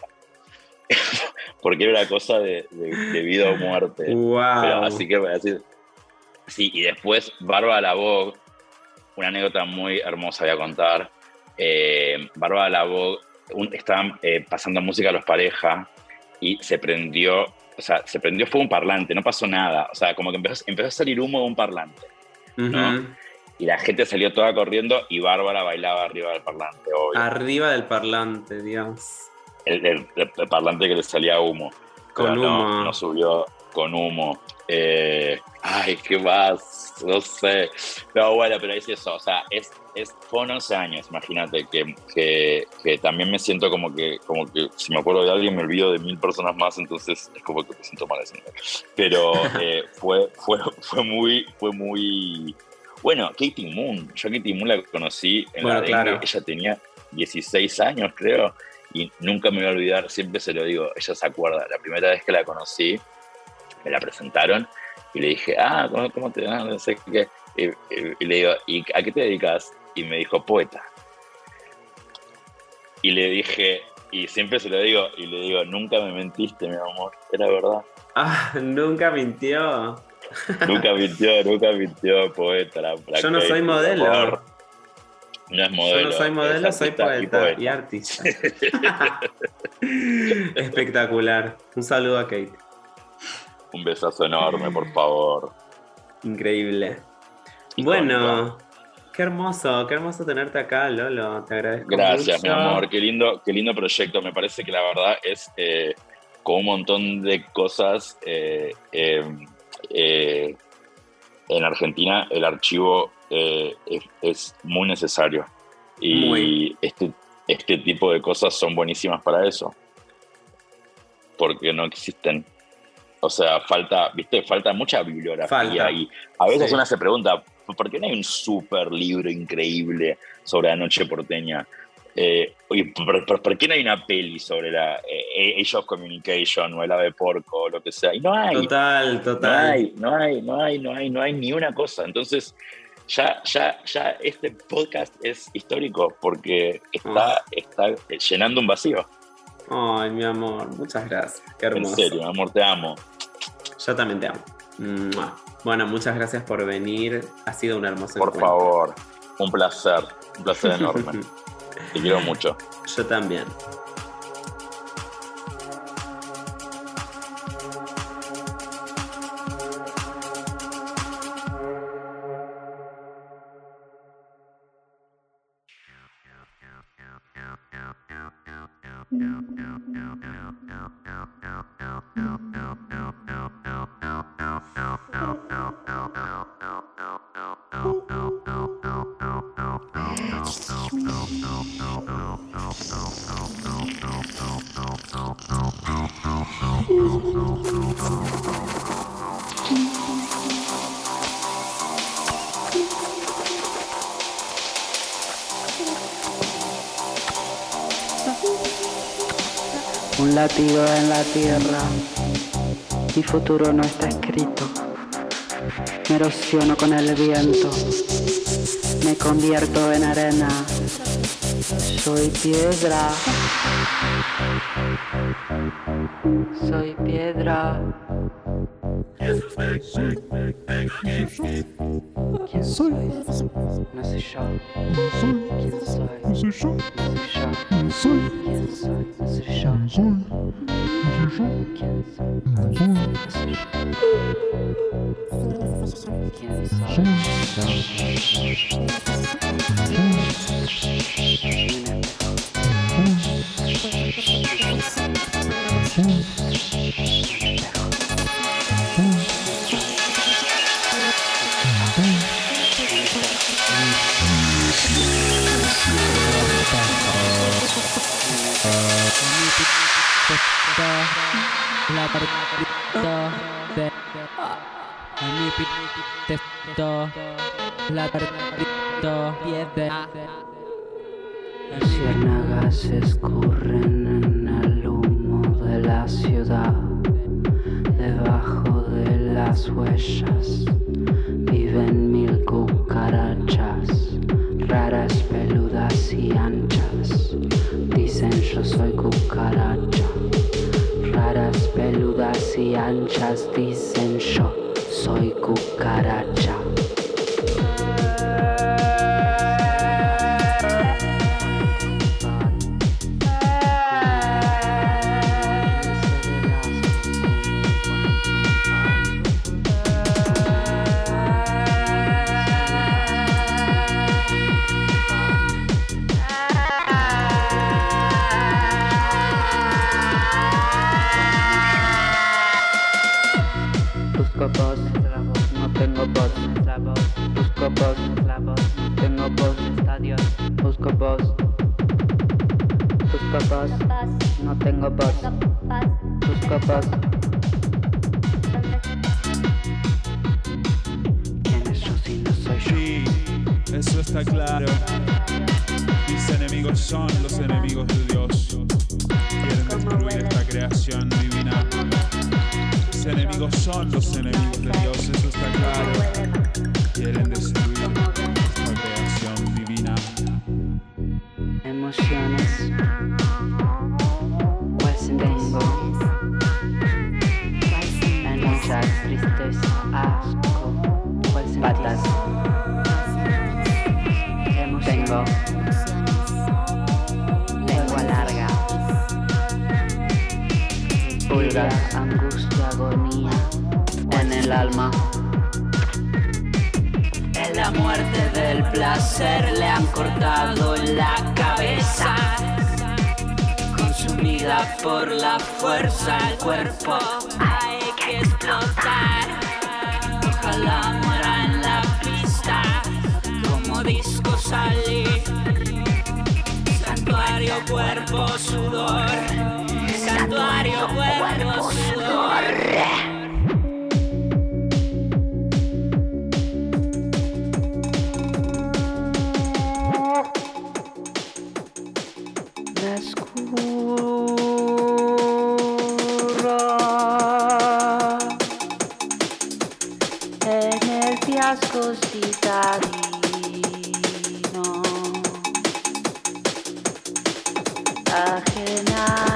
Porque era una cosa de, de- de vida o muerte. Pero ¡Wow! así que así, sí, y después Bárbara Lavog, una anécdota muy hermosa voy a contar. Eh, Bárbara Lavog un- estaban eh, pasando música a los parejas y se prendió, o sea, se prendió fue un parlante, no pasó nada, o sea, como que empezó, empezó a salir humo de un parlante ¿no? y la gente salió toda corriendo y Bárbara bailaba arriba del parlante, obvio. Arriba del parlante, Dios. El, el- el parlante que le salía humo. Con Pero no, humo. No subió con humo. Eh, ay, ¿qué más? No sé. No, bueno, pero es eso. O sea, es, es con 11 años, imagínate, que, que, que también me siento como que, como que si me acuerdo de alguien me olvido de mil personas más, entonces es como que me siento mal. así. Pero eh, fue, fue, fue muy, fue muy... Bueno, Katie Moon. Yo a Katie Moon la conocí en Bueno, la claro. Ella tenía 16 años, creo. Y nunca me voy a olvidar, siempre se lo digo, ella se acuerda, la primera vez que la conocí, me la presentaron y le dije, ah, ¿cómo, cómo te llamas? No sé qué. Y, y- y le digo, ¿y a qué te dedicas? Y me dijo, poeta. Y le dije, y siempre se lo digo, y le digo, nunca me mentiste, mi amor, era verdad. Ah, nunca mintió. Nunca mintió, nunca mintió, poeta. La, la Yo no soy modelo. No es modelo. Yo no soy modelo, soy y poeta y, artista. Espectacular. Un saludo a Kate. Un besazo enorme, por favor. Increíble. Bueno, qué hermoso, qué hermoso tenerte acá, Lolo. Te agradezco Gracias, mi amor. Qué lindo, qué lindo proyecto. Me parece que la verdad es eh, con un montón de cosas. eh, eh, eh, en Argentina el archivo eh, es, es muy necesario. Y Muy. Este, este tipo de cosas son buenísimas para eso. Porque no existen. O sea, falta, viste, falta mucha bibliografía. Falta. Y a veces Sí. uno se pregunta, ¿por qué no hay un súper libro increíble sobre la noche porteña? Eh, oye, ¿por, por, por qué no hay una peli sobre la eh, Age of Communication o el ave porco o lo que sea? Y no hay. Total, No total. hay, no hay, no hay, no hay, no hay ni una cosa. Entonces, ya, ya, ya este podcast es histórico porque está, Ah. está llenando un vacío. Ay, mi amor, muchas gracias. Qué En hermoso. serio, mi amor, te amo. Yo también te amo. Bueno, muchas gracias por venir. Ha sido un hermoso Por encuentro. favor, un placer, un placer enorme. Te quiero mucho. Yo también. Un latido en la tierra. Mi futuro no está escrito. Me erosiono con el viento. Me convierto en arena. Soy piedra. tchau. ajena.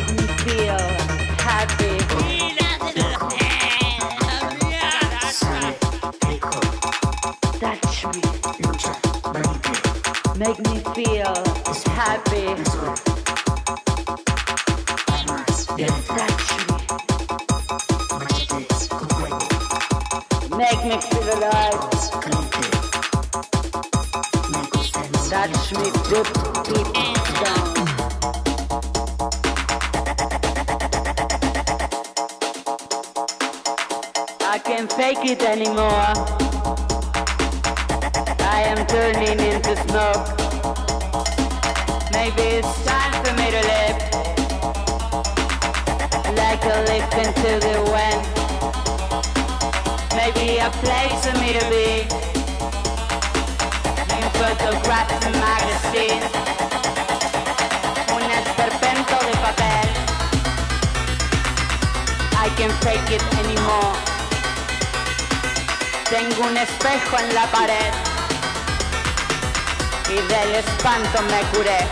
Make me feel happy. Touch me. Make me feel happy. Touch me. Make me feel alive. Touch me deep, Espejo en la pared y del espanto me curé.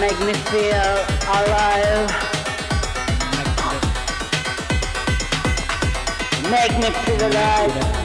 Make me feel alive. Make me feel alive.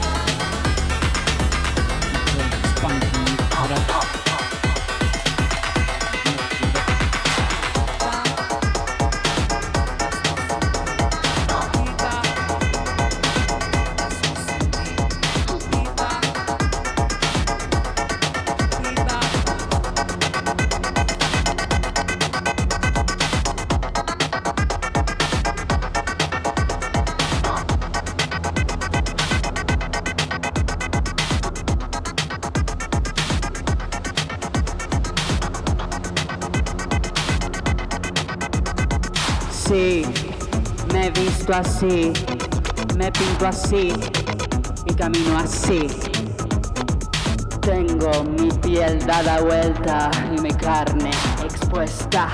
Sí, me he visto así, me pinto así y camino así. Tengo mi piel dada vuelta y mi carne expuesta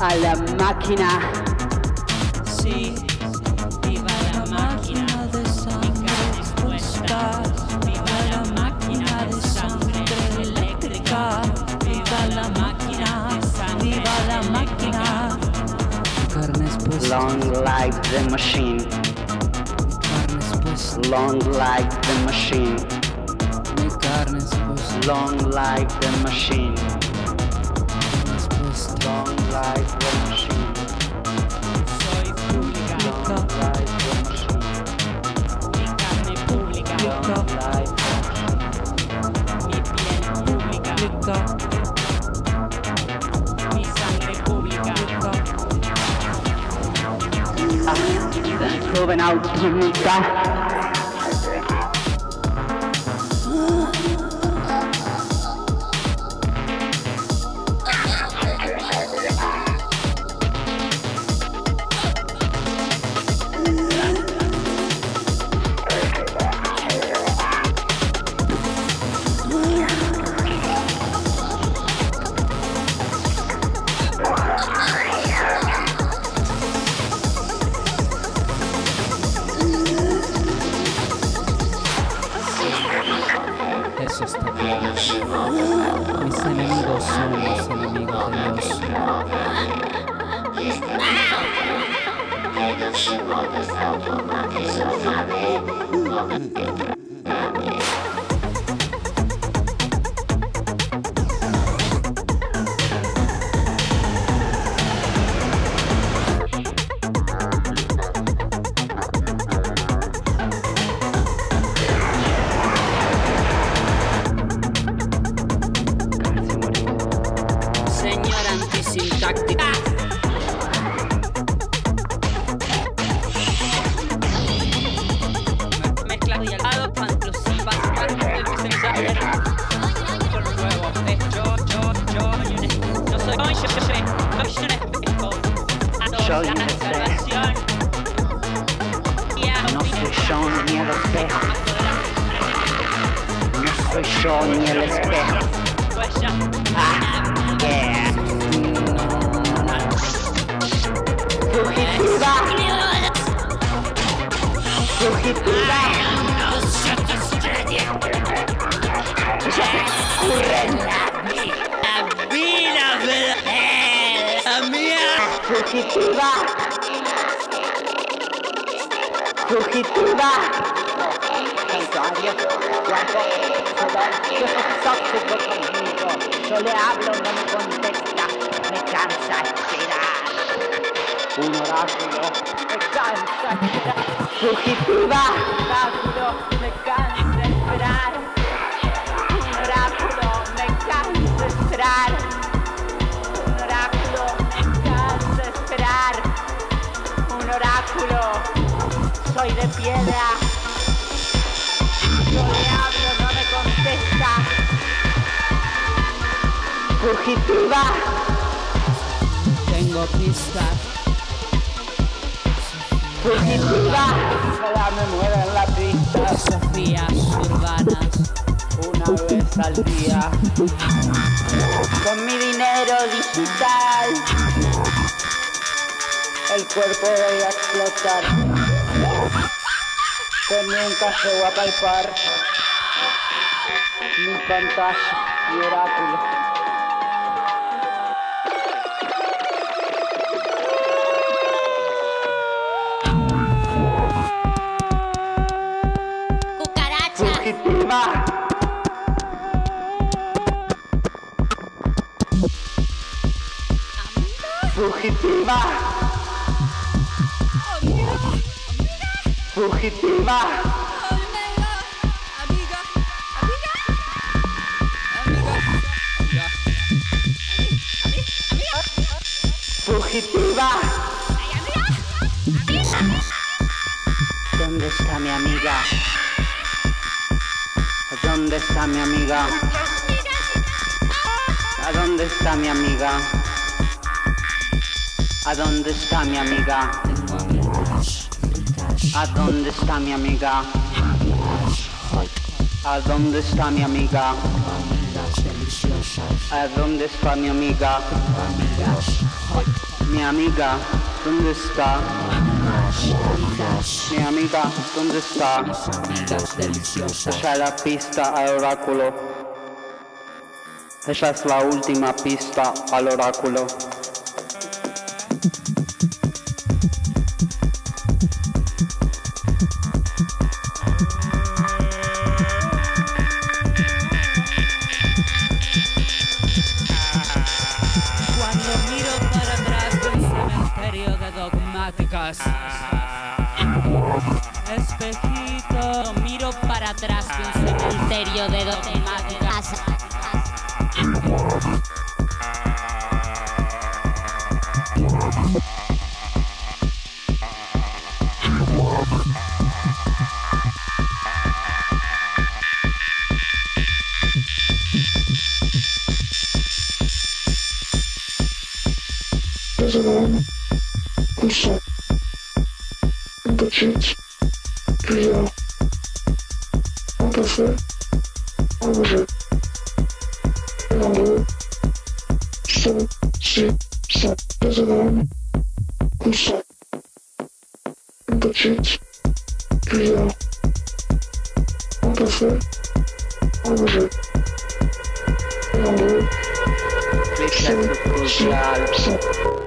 a la máquina. Sí, Long life the machine, long life the machine, long life the machine, long life the machine, long life the machine, mi carne pública, long life mi piel joven autonita explotar. Que nunca se va a palpar. Mi pantalla, mi oráculo. Fugitiva. Fugitiva. Fugitiva. Fugitiva. ¿Dónde está mi amiga? ¿Dónde está mi amiga? ¿A dónde está mi amiga? ¿A dónde está mi amiga? ¿A dónde está mi amiga? ¿A dónde está mi amiga? ¿A dónde está mi amiga? Mi amiga, ¿dónde está? Mi amiga, ¿dónde está? Esa es la pista al oráculo. Esa es la última pista al oráculo. bizarre. On passait, on faisait. Nombreux, seul, si, ça, ou ça. Une petite, bizarre. On on si.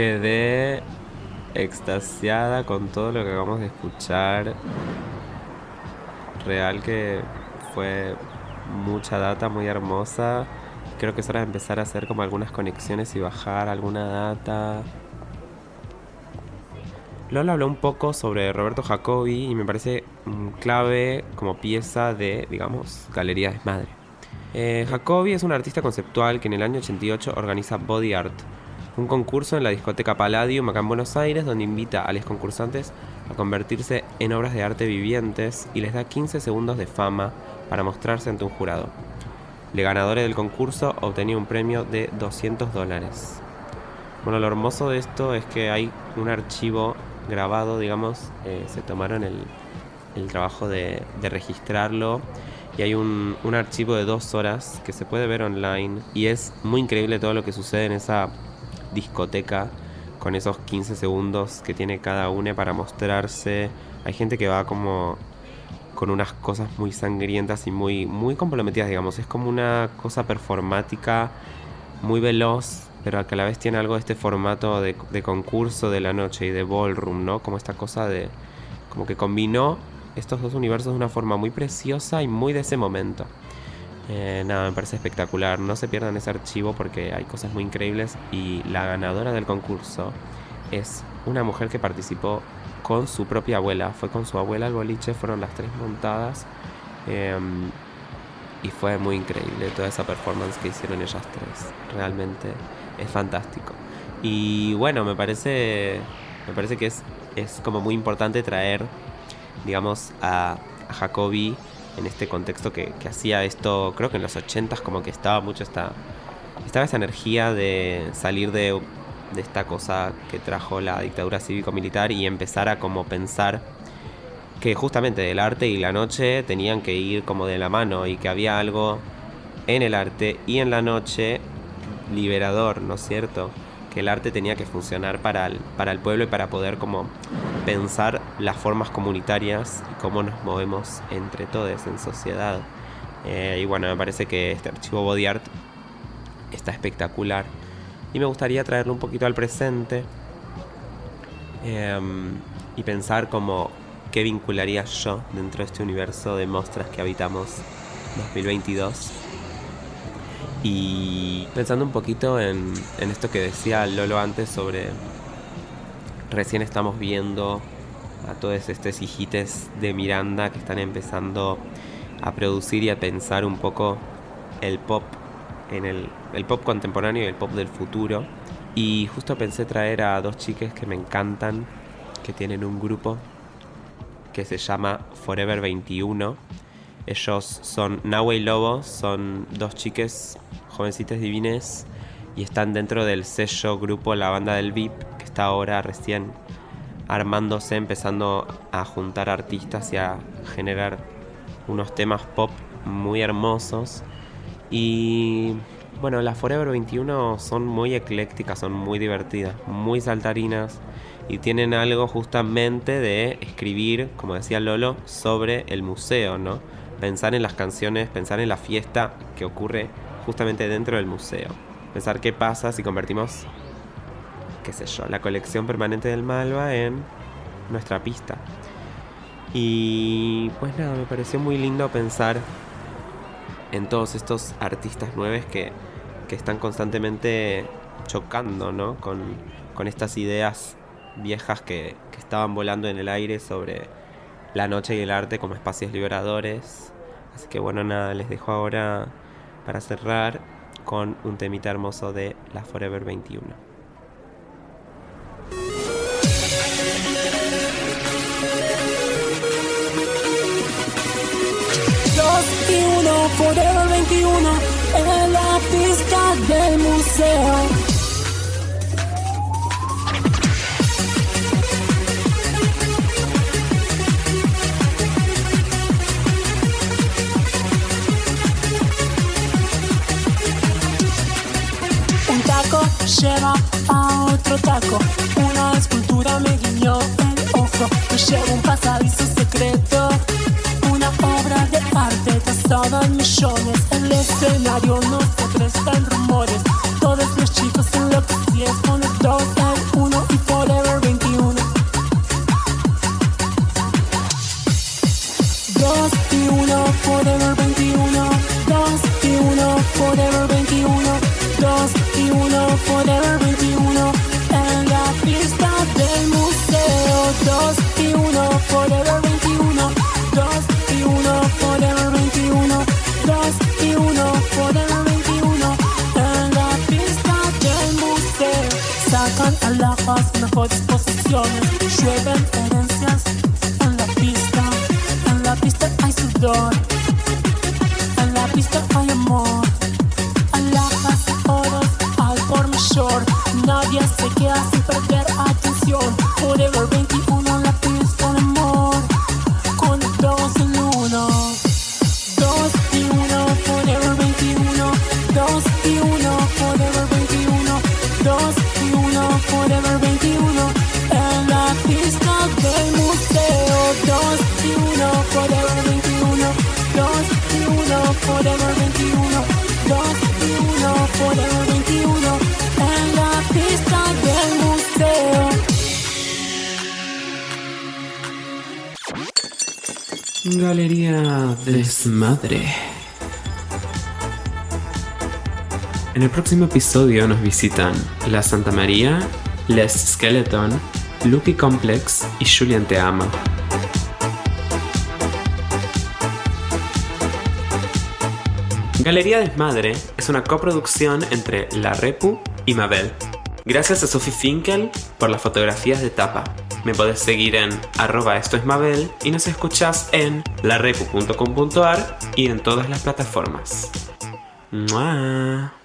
quedé extasiada con todo lo que acabamos de escuchar. Real que fue mucha data muy hermosa. Creo que es hora de empezar a hacer como algunas conexiones y bajar alguna data. Lola habló un poco sobre Roberto Jacobi y me parece clave como pieza de, digamos, Galería Desmadre. Eh, Jacobi es un artista conceptual que en el año 88 organiza Body Art, un concurso en la discoteca Palladium acá en Buenos Aires donde invita a los concursantes a convertirse en obras de arte vivientes y les da 15 segundos de fama para mostrarse ante un jurado. Los ganadores del concurso obtenían un premio de 200 dólares. Bueno, lo hermoso de esto es que hay un archivo grabado, digamos, eh, se tomaron el, el trabajo de, de registrarlo y hay un, un archivo de dos horas que se puede ver online y es muy increíble todo lo que sucede en esa discoteca con esos 15 segundos que tiene cada uno para mostrarse. Hay gente que va como con unas cosas muy sangrientas y muy, muy comprometidas, digamos. Es como una cosa performática muy veloz, pero que a la vez tiene algo de este formato de concurso de la noche y de ballroom, ¿no? Como esta cosa de... como que combinó estos dos universos de una forma muy preciosa y muy de ese momento. Eh, nada, me parece espectacular. No se pierdan ese archivo porque hay cosas muy increíbles. Y la ganadora del concurso es una mujer que participó con su propia abuela. Fue con su abuela al boliche, fueron las tres montadas. eh, y fue muy increíble toda esa performance que hicieron ellas tres. Realmente es fantástico. Y bueno, me parece, me parece que es, es como muy importante traer, digamos, a, a Jacobi en este contexto que, hacía esto, creo que en los 80s como que estaba mucho esta, estaba esa energía de salir de, de esta cosa que trajo la dictadura cívico-militar y empezar a como pensar que justamente el arte y la noche tenían que ir como de la mano y que había algo en el arte y en la noche liberador, ¿no es cierto? Que el arte tenía que funcionar para el, para el pueblo y para poder como pensar las formas comunitarias y cómo nos movemos entre todos en sociedad. Eh, y bueno, me parece que este archivo Body Art está espectacular. Y me gustaría traerlo un poquito al presente em, y pensar como qué vincularía yo dentro de este universo de mostras que habitamos 2022. Y pensando un poquito en, en esto que decía Lolo antes sobre recién estamos viendo a todos estos hijites de Miranda que están empezando a producir y a pensar un poco el pop en el, el pop contemporáneo y el pop del futuro. Y justo pensé traer a dos chiques que me encantan, que tienen un grupo que se llama Forever 21. Ellos son Nahue y Lobo, son dos chiques jovencitas divines y están dentro del sello grupo La Banda del VIP, que está ahora recién armándose, empezando a juntar artistas y a generar unos temas pop muy hermosos. Y bueno, las Forever 21 son muy eclécticas, son muy divertidas, muy saltarinas y tienen algo justamente de escribir, como decía Lolo, sobre el museo, ¿no? Pensar en las canciones, pensar en la fiesta que ocurre justamente dentro del museo. Pensar qué pasa si convertimos, qué sé yo, la colección permanente del Malva en nuestra pista. Y pues nada, me pareció muy lindo pensar en todos estos artistas nuevos que, que están constantemente chocando, ¿no? Con, con estas ideas viejas que, que estaban volando en el aire sobre la noche y el arte como espacios liberadores. Así que bueno, nada, les dejo ahora para cerrar con un temita hermoso de la Forever 21. Dos y uno, Forever 21, en la pista del museo. Lleva a otro taco. Una escultura me guiñó el ojo. Me lleva un pasadizo secreto. Una obra de arte tasada en millones. El escenario no se presta en rumores. Todos los chicos enloquecidos episodio nos visitan La Santa María, Les Skeleton, Lucky Complex y Julian Te Ama. Galería Desmadre es una coproducción entre La Repu y Mabel. Gracias a Sophie Finkel por las fotografías de tapa. Me podés seguir en arroba esto es Mabel y nos escuchás en larepu.com.ar y en todas las plataformas. ¡Mua!